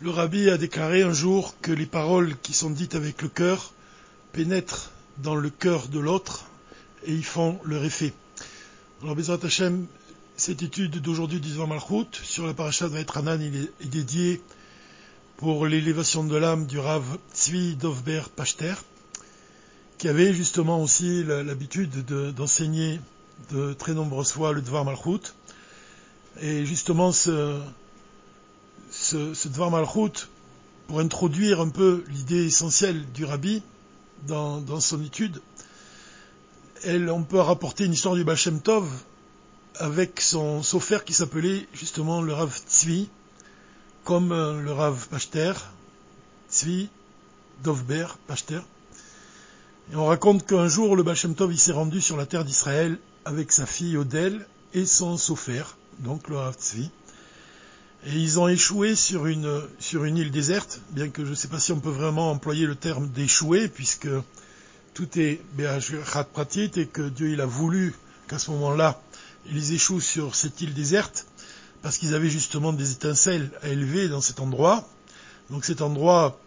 Le rabbi a déclaré un jour que les paroles qui sont dites avec le cœur pénètrent dans le cœur de l'autre et y font leur effet. Alors, Bezrat Hashem, cette étude d'aujourd'hui d'Isvan Malchut sur la paracha de Hanan est, dédiée pour l'élévation de l'âme du Rav Tzvi Dovber Pachter, qui avait justement aussi l'habitude d'enseigner de, très nombreuses fois le Dvar Malchut. Et justement, ce, ce, ce Dvar Malchut, pour introduire un peu l'idée essentielle du Rabbi dans, son étude, on peut rapporter une histoire du Baal Tov avec son sofer qui s'appelait justement le Rav Tzvi, comme euh, le Rav Pachter, Tzvi, Dovber, Pachter. Et on raconte qu'un jour, le Baal Tov, s'est rendu sur la terre d'Israël avec sa fille Odel et son sofer, donc le Rav Tzvi. Et ils ont échoué sur une, sur une île déserte, bien que je ne sais pas si on peut vraiment employer le terme d'échouer, puisque tout est pratit et que Dieu il a voulu qu'à ce moment-là, ils échouent sur cette île déserte, parce qu'ils avaient justement des étincelles à élever dans cet endroit. Donc cet endroit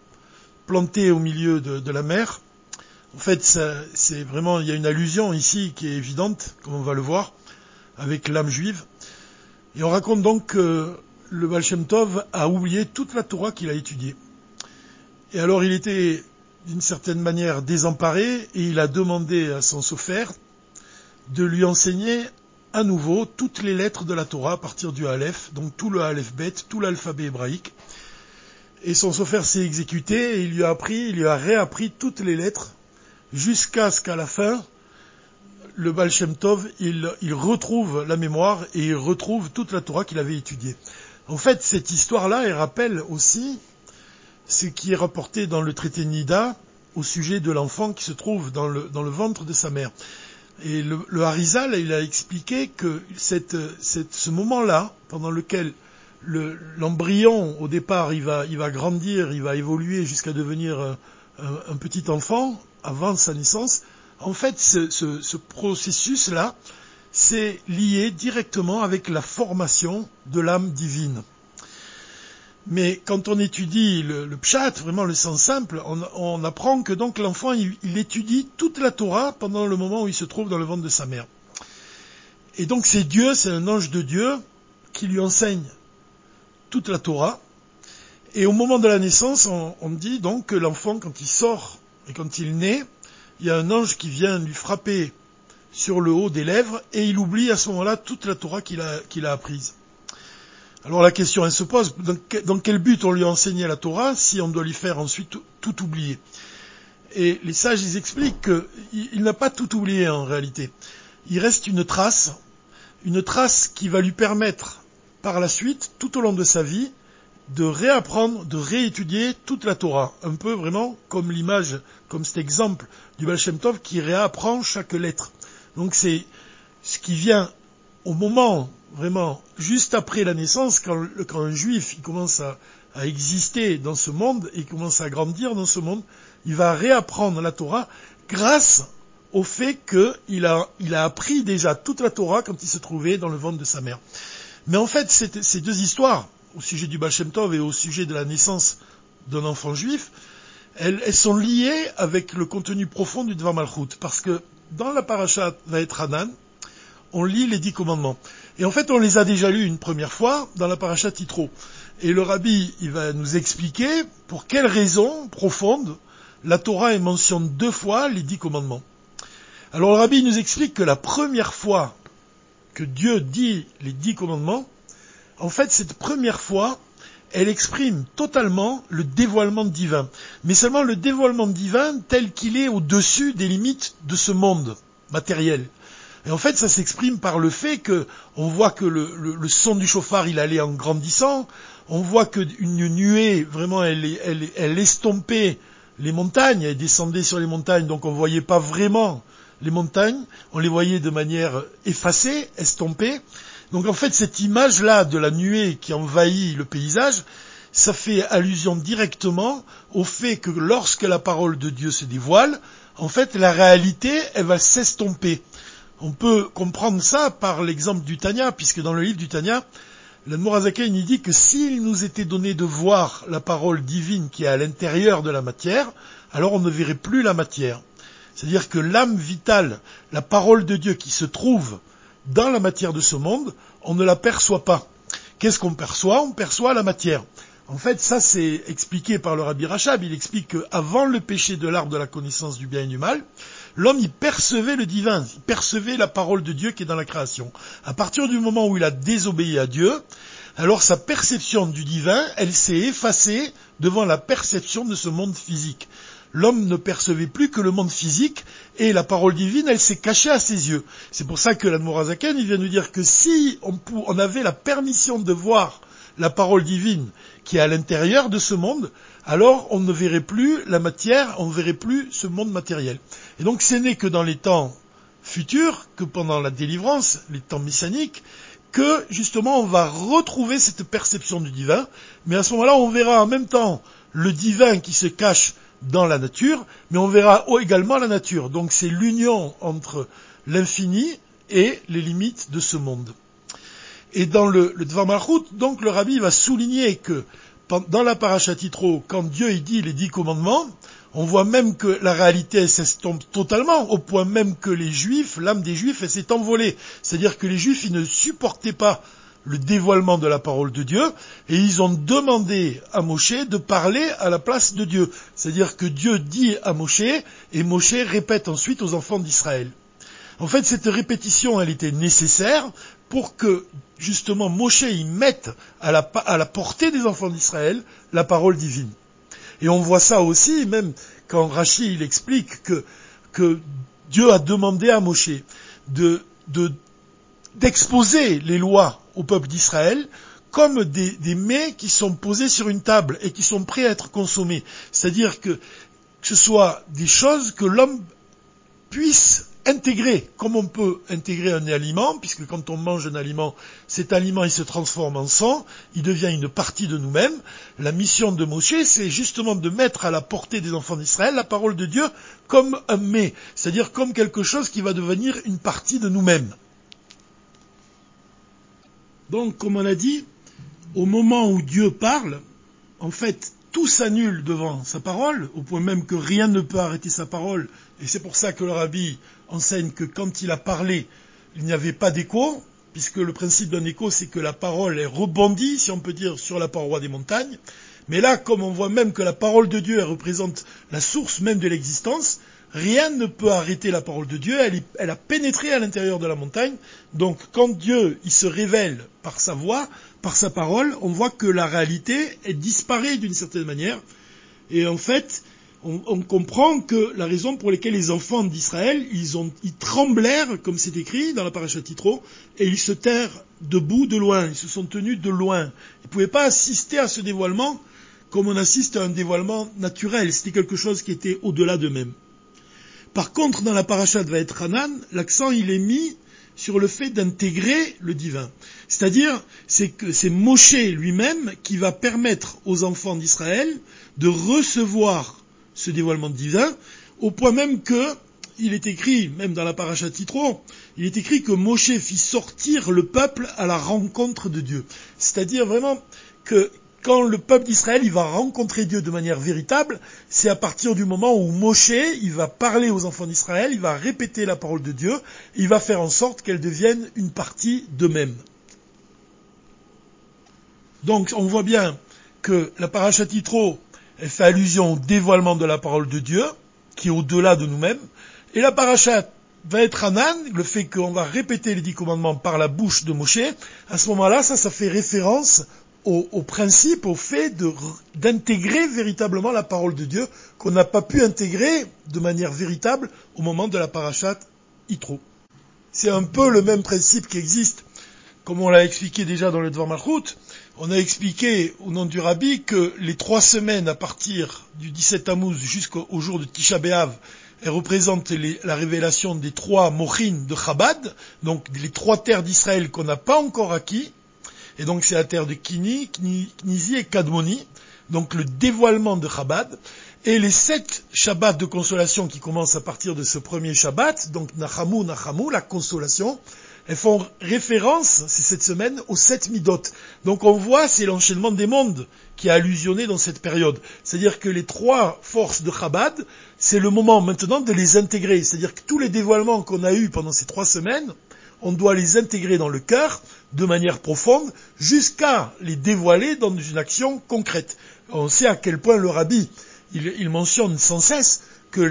planté au milieu de, la mer. En fait, c'est vraiment, il y a une allusion ici qui est évidente, comme on va le voir, avec l'âme juive. Et on raconte donc que le Baal Tov a oublié toute la Torah qu'il a étudiée. Et alors il était d'une certaine manière désemparé et il a demandé à son sofer de lui enseigner à nouveau toutes les lettres de la Torah à partir du Aleph, donc tout le Aleph Bet, tout l'alphabet hébraïque. Et son sofer s'est exécuté et il lui a appris, il lui a réappris toutes les lettres jusqu'à ce qu'à la fin, le Baal Tov, il retrouve la mémoire et il retrouve toute la Torah qu'il avait étudiée. En fait, cette histoire-là, elle rappelle aussi ce qui est rapporté dans le traité Nida au sujet de l'enfant qui se trouve dans le, ventre de sa mère. Et le, Harizal, il a expliqué que ce moment-là, pendant lequel l'embryon, au départ, il va, grandir, il va évoluer jusqu'à devenir un, petit enfant, avant sa naissance, en fait, ce processus-là, c'est lié directement avec la formation de l'âme divine. Mais quand on étudie le, pshat, vraiment le sens simple, on, apprend que donc l'enfant, il, étudie toute la Torah pendant le moment où il se trouve dans le ventre de sa mère. Et donc c'est Dieu, c'est un ange de Dieu qui lui enseigne toute la Torah. Et au moment de la naissance, on dit donc que l'enfant, quand il sort et quand il naît, il y a un ange qui vient lui frapper sur le haut des lèvres et il oublie à ce moment-là toute la Torah qu'il a, apprise. Alors la question elle se pose, dans quel but on lui a enseigné la Torah si on doit lui faire ensuite tout, oublier? Et les sages ils expliquent qu'il n'a pas tout oublié en réalité. Il reste une trace, une trace qui va lui permettre par la suite, tout au long de sa vie, de réapprendre, de réétudier toute la Torah. Un peu vraiment comme l'image, comme cet exemple du Baal Tov qui réapprend chaque lettre. Donc c'est ce qui vient au moment, vraiment, juste après la naissance, quand, un juif commence à, exister dans ce monde et commence à grandir dans ce monde, il va réapprendre la Torah grâce au fait qu'il a, appris déjà toute la Torah quand il se trouvait dans le ventre de sa mère. Mais en fait, ces deux histoires, au sujet du Baal Tov et au sujet de la naissance d'un enfant juif, elles, sont liées avec le contenu profond du Dvar Malchut, parce que dans la paracha Hanan, on lit les dix commandements. Et en fait, on les a déjà lus une première fois dans la paracha Titro. Et le rabbi, il va nous expliquer pour quelles raisons profondes la Torah mentionne deux fois les dix commandements. Alors le rabbi nous explique que la première fois que Dieu dit les dix commandements, en fait, cette première fois, elle exprime totalement le dévoilement divin, mais seulement le dévoilement divin tel qu'il est au-dessus des limites de ce monde matériel. Et en fait, ça s'exprime par le fait que on voit que le, son du chauffard il allait en grandissant, on voit qu'une nuée vraiment elle, elle, elle estompait les montagnes, elle descendait sur les montagnes, donc on ne voyait pas vraiment les montagnes, on les voyait de manière effacée, estompée. Donc en fait, cette image-là de la nuée qui envahit le paysage, ça fait allusion directement au fait que lorsque la parole de Dieu se dévoile, en fait, la réalité, elle va s'estomper. On peut comprendre ça par l'exemple du Tanya, puisque dans le livre du Tanya, l'Admorazaken il dit que s'il nous était donné de voir la parole divine qui est à l'intérieur de la matière, alors on ne verrait plus la matière. C'est-à-dire que l'âme vitale, la parole de Dieu qui se trouve dans la matière de ce monde, on ne la perçoit pas. Qu'est-ce qu'on perçoit? On perçoit la matière. En fait, ça c'est expliqué par le Rabbi Rachab. Il explique qu'avant le péché de l'arbre de la connaissance du bien et du mal, l'homme y percevait le divin, il percevait la parole de Dieu qui est dans la création. À partir du moment où il a désobéi à Dieu, alors sa perception du divin, elle s'est effacée devant la perception de ce monde physique. L'homme ne percevait plus que le monde physique et la parole divine, elle s'est cachée à ses yeux. C'est pour ça que l'Admorazaken, il vient nous dire que si on avait la permission de voir la parole divine qui est à l'intérieur de ce monde, alors on ne verrait plus la matière, on ne verrait plus ce monde matériel. Et donc ce n'est que dans les temps futurs, que pendant la délivrance, les temps messianiques, que justement on va retrouver cette perception du divin, mais à ce moment-là on verra en même temps le divin qui se cache dans la nature, mais on verra également la nature. Donc c'est l'union entre l'infini et les limites de ce monde. Et dans le, le Dvar donc le rabbi va souligner que dans la paracha Titro, quand Dieu il dit les dix commandements, on voit même que la réalité s'estompe totalement, au point même que les juifs, l'âme des juifs, s'est envolée. C'est-à-dire que les juifs, ils ne supportaient pas le dévoilement de la parole de Dieu, et ils ont demandé à Moshe de parler à la place de Dieu. C'est-à-dire que Dieu dit à Moshe, et Moshe répète ensuite aux enfants d'Israël. En fait, cette répétition, elle était nécessaire pour que, justement, Moshe y mette à la, portée des enfants d'Israël la parole divine. Et on voit ça aussi, même quand Rachid il explique que, que Dieu a demandé à Moshe de, d'exposer les lois au peuple d'Israël comme des, mets qui sont posés sur une table et qui sont prêts à être consommés. C'est-à-dire que ce soit des choses que l'homme puisse intégrer, comme on peut intégrer un aliment, puisque quand on mange un aliment, cet aliment il se transforme en sang, il devient une partie de nous-mêmes. La mission de Moshe, c'est justement de mettre à la portée des enfants d'Israël la parole de Dieu comme un mets, c'est-à-dire comme quelque chose qui va devenir une partie de nous-mêmes. Donc, comme on a dit, au moment où Dieu parle, en fait, tout s'annule devant sa parole, au point même que rien ne peut arrêter sa parole. Et c'est pour ça que le rabbi enseigne que quand il a parlé, il n'y avait pas d'écho, puisque le principe d'un écho, c'est que la parole est rebondie, si on peut dire, sur la paroi des montagnes. Mais là, comme on voit même que la parole de Dieu représente la source même de l'existence, rien ne peut arrêter la parole de Dieu, elle, elle a pénétré à l'intérieur de la montagne. Donc quand Dieu il se révèle par sa voix, par sa parole, on voit que la réalité disparaît d'une certaine manière. Et en fait, on, comprend que la raison pour laquelle les enfants d'Israël, ils, ils tremblèrent, comme c'est écrit dans la paracha Titro, et ils se terrent debout de loin, ils se sont tenus de loin. Ils ne pouvaient pas assister à ce dévoilement comme on assiste à un dévoilement naturel, c'était quelque chose qui était au-delà d'eux-mêmes. Par contre, dans la paracha de Vaet Hanan, l'accent il est mis sur le fait d'intégrer le divin. C'est-à-dire, c'est que c'est Moshe lui-même qui va permettre aux enfants d'Israël de recevoir ce dévoilement divin, au point même que, il est écrit, même dans la paracha Titro, il est écrit que Moshe fit sortir le peuple à la rencontre de Dieu. C'est-à-dire vraiment que quand le peuple d'Israël va rencontrer Dieu de manière véritable, c'est à partir du moment où Moshe va parler aux enfants d'Israël, il va répéter la parole de Dieu, il va faire en sorte qu'elle devienne une partie d'eux-mêmes. Donc on voit bien que la paracha Titro elle fait allusion au dévoilement de la parole de Dieu, qui est au-delà de nous-mêmes, et la paracha va être Anan, le fait qu'on va répéter les dix commandements par la bouche de Moshe, à ce moment-là, ça, ça fait référence au, principe, au fait d'intégrer véritablement la parole de Dieu qu'on n'a pas pu intégrer de manière véritable au moment de la parachat Itro. C'est un peu le même principe qui existe, comme on l'a expliqué déjà dans le Dvar Malchut. On a expliqué au nom du Rabbi que les trois semaines à partir du 17 Tammuz jusqu'au jour de Tisha B'Av, elles représentent la révélation des trois mochines de Chabad, donc les trois terres d'Israël qu'on n'a pas encore acquis, et donc c'est la terre de Kini, Knizi et Kadmoni, donc le dévoilement de Chabad, et les sept Shabbats de consolation qui commencent à partir de ce premier Shabbat, donc Nachamu, Nachamu, la consolation, elles font référence, c'est cette semaine, aux sept midot. Donc on voit, c'est l'enchaînement des mondes qui a allusionné dans cette période. C'est-à-dire que les trois forces de Chabad, c'est le moment maintenant de les intégrer. C'est-à-dire que tous les dévoilements qu'on a eus pendant ces trois semaines, on doit les intégrer dans le cœur de manière profonde jusqu'à les dévoiler dans une action concrète. On sait à quel point le rabbi, il, mentionne sans cesse que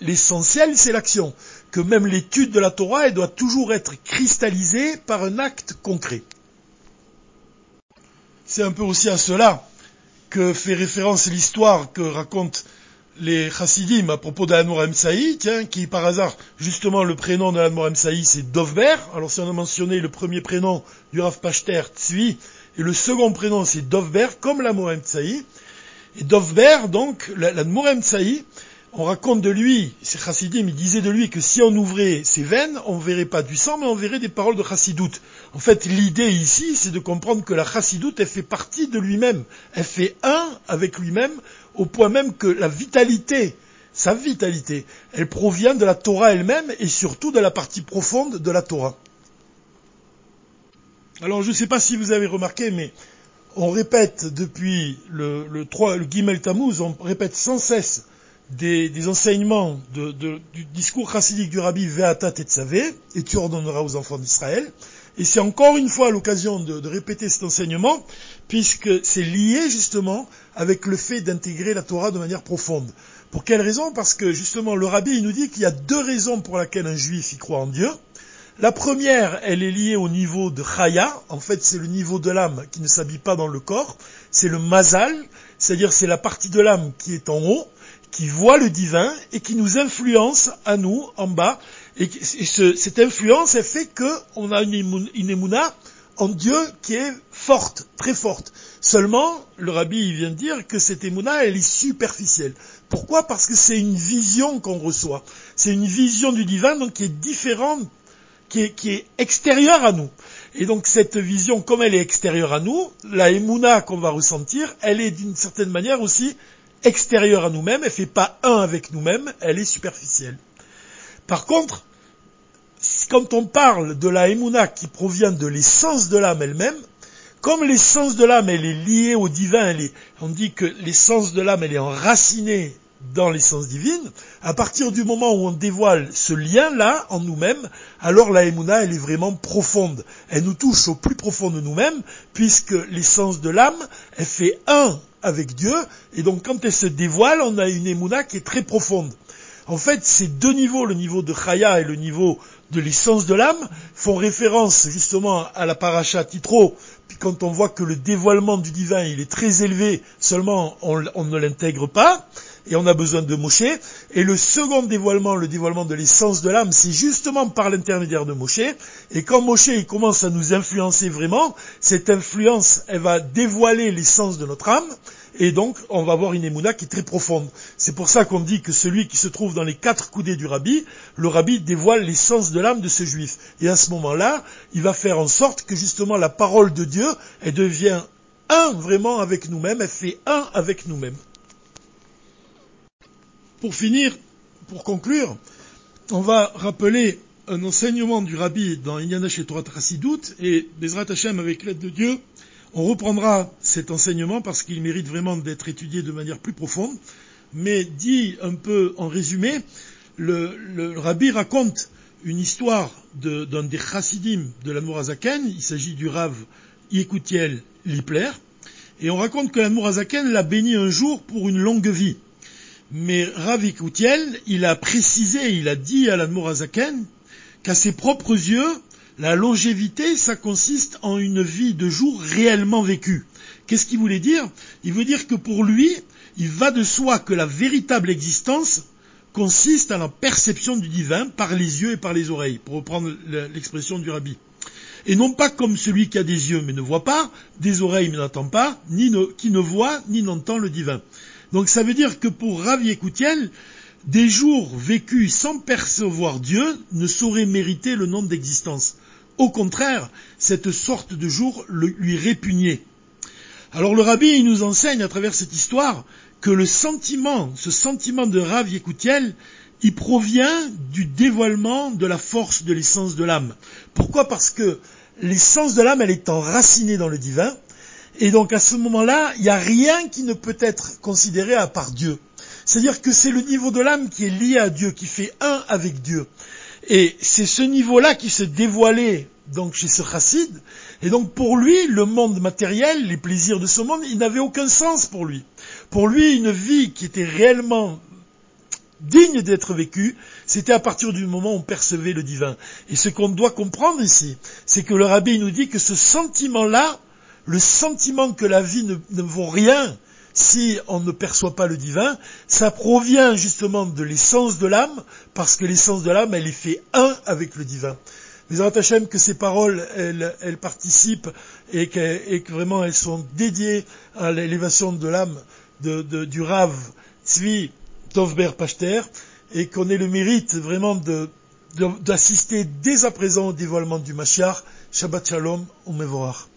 l'essentiel c'est l'action, que même l'étude de la Torah, doit toujours être cristallisée par un acte concret. C'est un peu aussi à cela que fait référence l'histoire que raconte les chassidim à propos d'Admor Saï, tiens, qui par hasard, justement, le prénom de l'Admor Saï, c'est Dovber. Alors si on a mentionné le premier prénom du Rav Pachter, Tzvi, et le second prénom c'est Dovber, comme l'Admor Saï. Et Dovber, donc, l'Admor Saï, on raconte de lui, c'est chassidim, il disait de lui que si on ouvrait ses veines, on verrait pas du sang, mais on verrait des paroles de chassidoute. En fait, l'idée ici, c'est de comprendre que la chassidoute, elle fait partie de lui-même. Elle fait un avec lui-même, au point même que la vitalité, sa vitalité, elle provient de la Torah elle-même et surtout de la partie profonde de la Torah. Alors, je ne sais pas si vous avez remarqué, mais on répète depuis le, le 3, le Gimel Tammuz, on répète sans cesse des, enseignements du discours chassidique du rabbi Ve'ata Tetzavé, et tu ordonneras aux enfants d'Israël. Et c'est encore une fois l'occasion de, de, répéter cet enseignement, puisque c'est lié justement avec le fait d'intégrer la Torah de manière profonde. Pour quelle raison? Parce que justement le rabbi il nous dit qu'il y a deux raisons pour lesquelles un juif y croit en Dieu. La première, elle est liée au niveau de Chaya. En fait, c'est le niveau de l'âme qui ne s'habille pas dans le corps. C'est le mazal, c'est-à-dire c'est la partie de l'âme qui est en haut qui voit le divin et qui nous influence à nous en bas. Et, cette influence, elle fait qu'on a une, une en Dieu qui est forte, très forte. Seulement, le rabbi vient de dire que cette émouna, elle est superficielle. Pourquoi? Parce que c'est une vision qu'on reçoit. C'est une vision du divin donc qui est différente, qui est, qui est extérieure à nous. Et donc cette vision, comme elle est extérieure à nous, la émouna qu'on va ressentir, elle est d'une certaine manière aussi extérieure à nous-mêmes, elle fait pas un avec nous-mêmes, elle est superficielle. Par contre, quand on parle de la émouna qui provient de l'essence de l'âme elle-même, comme l'essence de l'âme elle est liée au divin, on dit que l'essence de l'âme elle est enracinée dans l'essence divine, à partir du moment où on dévoile ce lien-là en nous-mêmes, alors la émouna, elle est vraiment profonde. Elle nous touche au plus profond de nous-mêmes, puisque l'essence de l'âme, elle fait un avec Dieu, et donc quand elle se dévoile, on a une émouna qui est très profonde. En fait, ces deux niveaux, le niveau de Chaya et le niveau de l'essence de l'âme, font référence justement à la paracha Titro. Puis quand on voit que le dévoilement du divin, il est très élevé, seulement on ne l'intègre pas et on a besoin de Moshe. Et le second dévoilement, le dévoilement de l'essence de l'âme, c'est justement par l'intermédiaire de Moshe. Et quand Moshe commence à nous influencer vraiment, cette influence, elle va dévoiler l'essence de notre âme. Et donc, on va avoir une émouna qui est très profonde. C'est pour ça qu'on dit que celui qui se trouve dans les quatre coudées du rabbi, le rabbi dévoile l'essence de l'âme de ce juif. Et à ce moment-là, il va faire en sorte que justement la parole de Dieu, elle devient un vraiment avec nous-mêmes, elle fait un avec nous-mêmes. Pour finir, pour conclure, on va rappeler un enseignement du rabbi dans Inyana et Torah et Bezrat Hashem, avec l'aide de Dieu, on reprendra cet enseignement parce qu'il mérite vraiment d'être étudié de manière plus profonde. Mais dit un peu en résumé, le, rabbi raconte une histoire d'un des chassidim de l'Amourazaken, il s'agit du Rav Yekutiel Lipler, et on raconte que l'Amourazaken l'a béni un jour pour une longue vie. Mais Rav Koutiel, il a précisé, il a dit à l'Admorazaken qu'à ses propres yeux, la longévité, ça consiste en une vie de jour réellement vécue. Qu'est-ce qu'il voulait dire? Il veut dire que pour lui, il va de soi que la véritable existence consiste à la perception du divin par les yeux et par les oreilles, pour reprendre l'expression du rabbi. Et non pas comme celui qui a des yeux mais ne voit pas, des oreilles mais n'entend pas, ni qui ne voit ni n'entend le divin. Donc ça veut dire que pour Ravi Ekoutiel, des jours vécus sans percevoir Dieu ne sauraient mériter le nom d'existence. Au contraire, cette sorte de jour lui répugnait. Alors le rabbi il nous enseigne à travers cette histoire que le sentiment, ce sentiment de Rav il provient du dévoilement de la force de l'essence de l'âme. Pourquoi? Parce que l'essence de l'âme, elle est enracinée dans le divin, et donc à ce moment-là, il n'y a rien qui ne peut être considéré à part Dieu. C'est-à-dire que c'est le niveau de l'âme qui est lié à Dieu, qui fait un avec Dieu. Et c'est ce niveau-là qui se dévoilait donc chez ce chassid. Et donc pour lui, le monde matériel, les plaisirs de ce monde, il n'avait aucun sens pour lui. Pour lui, une vie qui était réellement digne d'être vécue, c'était à partir du moment où on percevait le divin. Et ce qu'on doit comprendre ici, c'est que le rabbi nous dit que ce sentiment-là, le sentiment que la vie ne, vaut rien, si on ne perçoit pas le divin, ça provient justement de l'essence de l'âme, parce que l'essence de l'âme, elle est fait un avec le divin. Mais Hachem, que ces paroles, elles, participent et que, vraiment elles sont dédiées à l'élévation de l'âme du Rav Tzvi Tovber Pachter, et qu'on ait le mérite vraiment d'assister dès à présent au dévoilement du Mashiach. Shabbat Shalom, Mevorach.